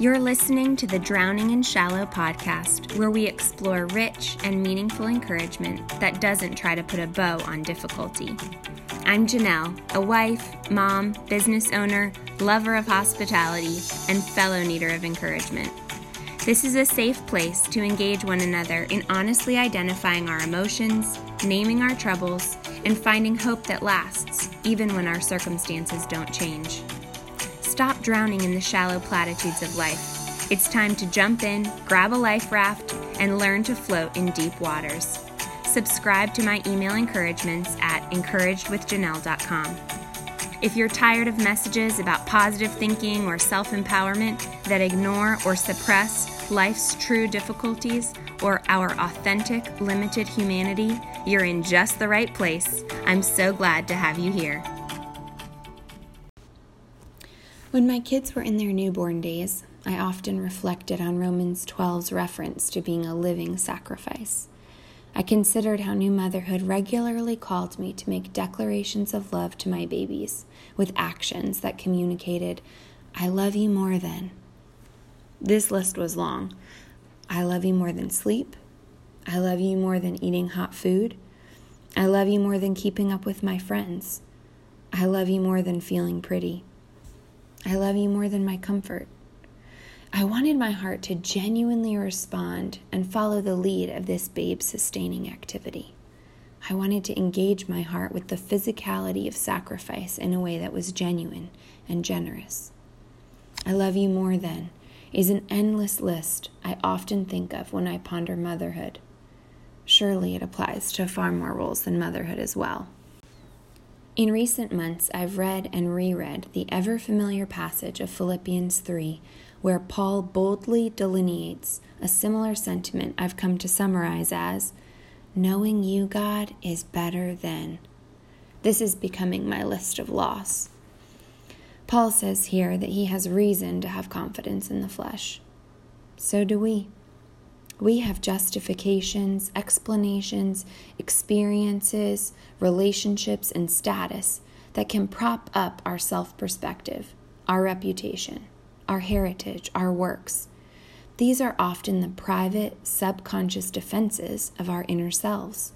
You're listening to the Drowning in Shallow podcast, where we explore rich and meaningful encouragement that doesn't try to put a bow on difficulty. I'm Janelle, a wife, mom, business owner, lover of hospitality, and fellow needer of encouragement. This is a safe place to engage one another in honestly identifying our emotions, naming our troubles, and finding hope that lasts, even when our circumstances don't change. Stop drowning in the shallow platitudes of life. It's time to jump in, grab a life raft, and learn to float in deep waters. Subscribe to my email encouragements at encouragedwithjanelle.com. If you're tired of messages about positive thinking or self empowerment that ignore or suppress life's true difficulties or our authentic, limited humanity, you're in just the right place. I'm so glad to have you here. When my kids were in their newborn days, I often reflected on Romans 12's reference to being a living sacrifice. I considered how new motherhood regularly called me to make declarations of love to my babies with actions that communicated, I love you more than. This list was long. I love you more than sleep. I love you more than eating hot food. I love you more than keeping up with my friends. I love you more than feeling pretty. I love you more than my comfort. I wanted my heart to genuinely respond and follow the lead of this babe sustaining activity. I wanted to engage my heart with the physicality of sacrifice in a way that was genuine and generous. I love you more than is an endless list I often think of when I ponder motherhood. Surely it applies to far more roles than motherhood as well. In recent months, I've read and reread the ever familiar passage of Philippians 3, where Paul boldly delineates a similar sentiment I've come to summarize as Knowing you, God, is better than. This is becoming my list of loss. Paul says here that he has reason to have confidence in the flesh. So do we. We have justifications, explanations, experiences, relationships, and status that can prop up our self perspective, our reputation, our heritage, our works. These are often the private, subconscious defenses of our inner selves.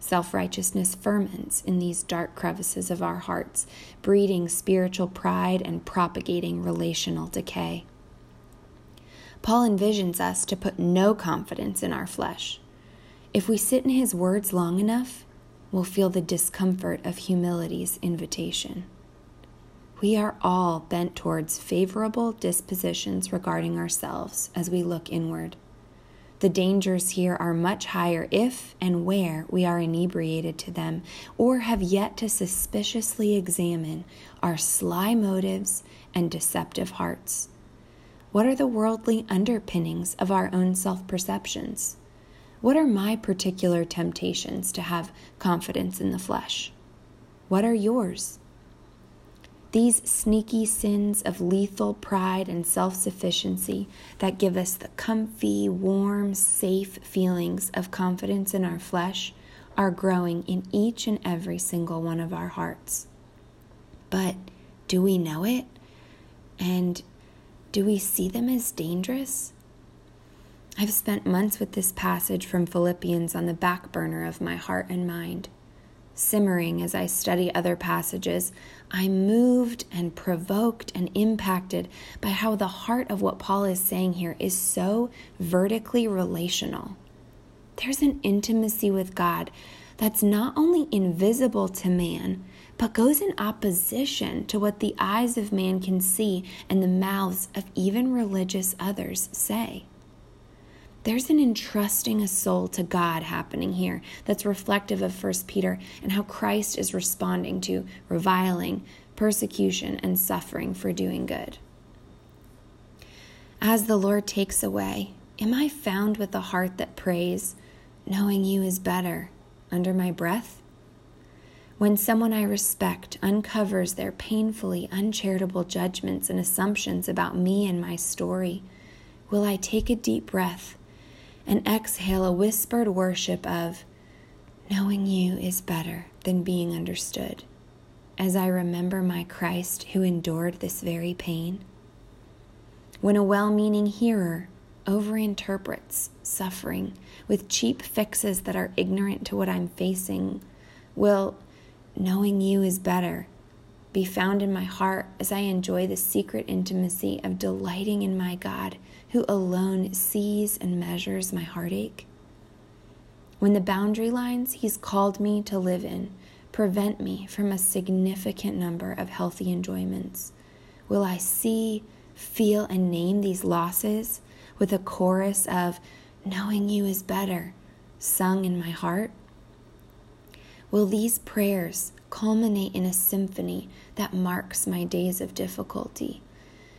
Self righteousness ferments in these dark crevices of our hearts, breeding spiritual pride and propagating relational decay. Paul envisions us to put no confidence in our flesh. If we sit in his words long enough, we'll feel the discomfort of humility's invitation. We are all bent towards favorable dispositions regarding ourselves as we look inward. The dangers here are much higher if and where we are inebriated to them or have yet to suspiciously examine our sly motives and deceptive hearts. What are the worldly underpinnings of our own self perceptions? What are my particular temptations to have confidence in the flesh? What are yours? These sneaky sins of lethal pride and self sufficiency that give us the comfy, warm, safe feelings of confidence in our flesh are growing in each and every single one of our hearts. But do we know it? And do we see them as dangerous? I've spent months with this passage from Philippians on the back burner of my heart and mind. Simmering as I study other passages, I'm moved and provoked and impacted by how the heart of what Paul is saying here is so vertically relational. There's an intimacy with God that's not only invisible to man, but goes in opposition to what the eyes of man can see and the mouths of even religious others say. There's an entrusting a soul to God happening here that's reflective of 1 Peter and how Christ is responding to reviling, persecution, and suffering for doing good. As the Lord takes away, am I found with a heart that prays, knowing you is better, under my breath? When someone I respect uncovers their painfully uncharitable judgments and assumptions about me and my story, will I take a deep breath and exhale a whispered worship of, Knowing you is better than being understood, as I remember my Christ who endured this very pain? When a well meaning hearer overinterprets suffering with cheap fixes that are ignorant to what I'm facing, will knowing you is better be found in my heart as I enjoy the secret intimacy of delighting in my God, who alone sees and measures my heartache? When the boundary lines He's called me to live in prevent me from a significant number of healthy enjoyments, will I see, feel, and name these losses with a chorus of knowing you is better sung in my heart? Will these prayers culminate in a symphony that marks my days of difficulty?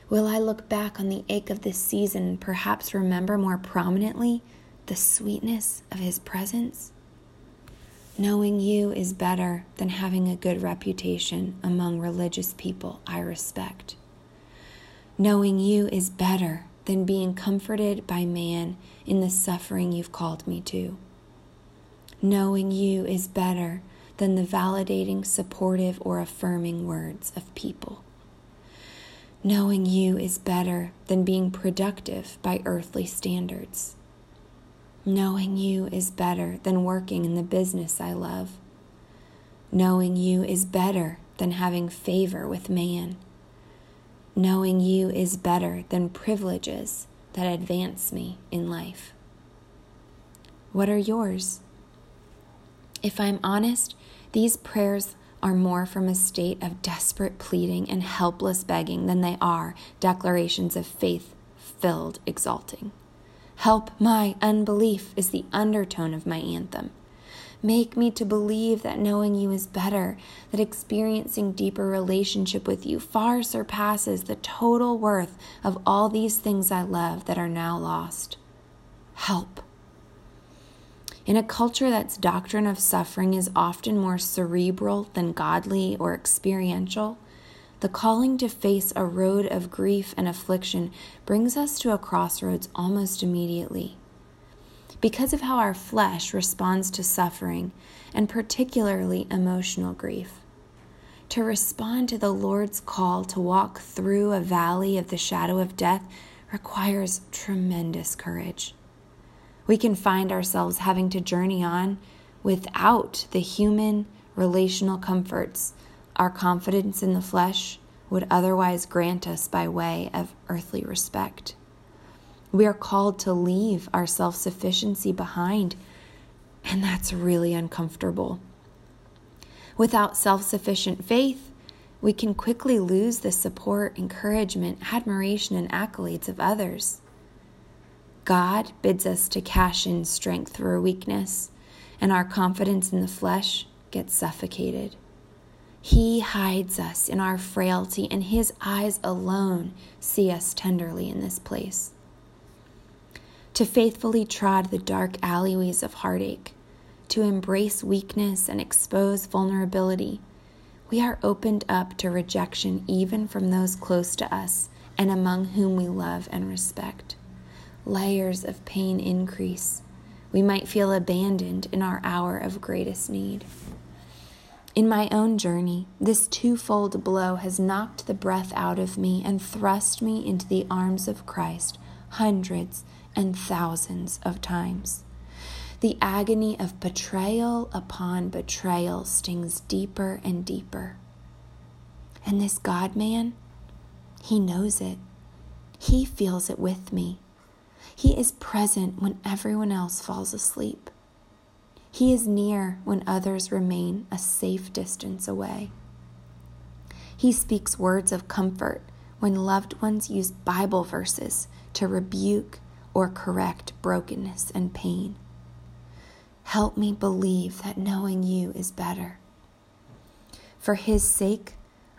Will I look back on the ache of this season and perhaps remember more prominently the sweetness of His presence? Knowing you is better than having a good reputation among religious people I respect. Knowing you is better than being comforted by man in the suffering you've called me to. Knowing you is better than the validating, supportive, or affirming words of people. Knowing you is better than being productive by earthly standards. Knowing you is better than working in the business I love. Knowing you is better than having favor with man. Knowing you is better than privileges that advance me in life. What are yours? If I'm honest, these prayers are more from a state of desperate pleading and helpless begging than they are declarations of faith filled exalting. Help my unbelief is the undertone of my anthem. Make me to believe that knowing you is better, that experiencing deeper relationship with you far surpasses the total worth of all these things I love that are now lost. Help. In a culture that's doctrine of suffering is often more cerebral than godly or experiential, the calling to face a road of grief and affliction brings us to a crossroads almost immediately because of how our flesh responds to suffering, and particularly emotional grief. To respond to the Lord's call to walk through a valley of the shadow of death requires tremendous courage. We can find ourselves having to journey on without the human relational comforts our confidence in the flesh would otherwise grant us by way of earthly respect. We are called to leave our self sufficiency behind, and that's really uncomfortable. Without self sufficient faith, we can quickly lose the support, encouragement, admiration, and accolades of others. God bids us to cash in strength through weakness, and our confidence in the flesh gets suffocated. He hides us in our frailty, and His eyes alone see us tenderly in this place to faithfully trod the dark alleyways of heartache, to embrace weakness and expose vulnerability, we are opened up to rejection even from those close to us and among whom we love and respect. Layers of pain increase. We might feel abandoned in our hour of greatest need. In my own journey, this twofold blow has knocked the breath out of me and thrust me into the arms of Christ hundreds and thousands of times. The agony of betrayal upon betrayal stings deeper and deeper. And this God man, he knows it. He feels it with me. He is present when everyone else falls asleep. He is near when others remain a safe distance away. He speaks words of comfort when loved ones use Bible verses to rebuke or correct brokenness and pain. Help me believe that knowing you is better. For his sake,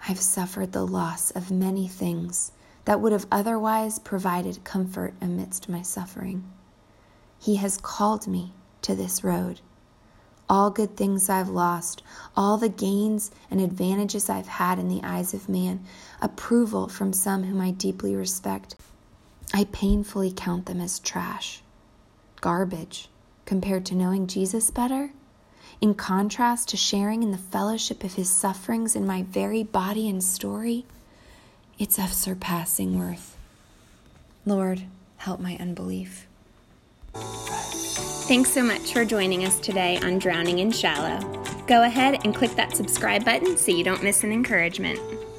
I've suffered the loss of many things that would have otherwise provided comfort amidst my suffering. He has called me to this road. All good things I've lost, all the gains and advantages I've had in the eyes of man, approval from some whom I deeply respect, I painfully count them as trash, garbage, compared to knowing Jesus better. In contrast to sharing in the fellowship of his sufferings in my very body and story, it's of surpassing worth. Lord, help my unbelief. Thanks so much for joining us today on Drowning in Shallow. Go ahead and click that subscribe button so you don't miss an encouragement.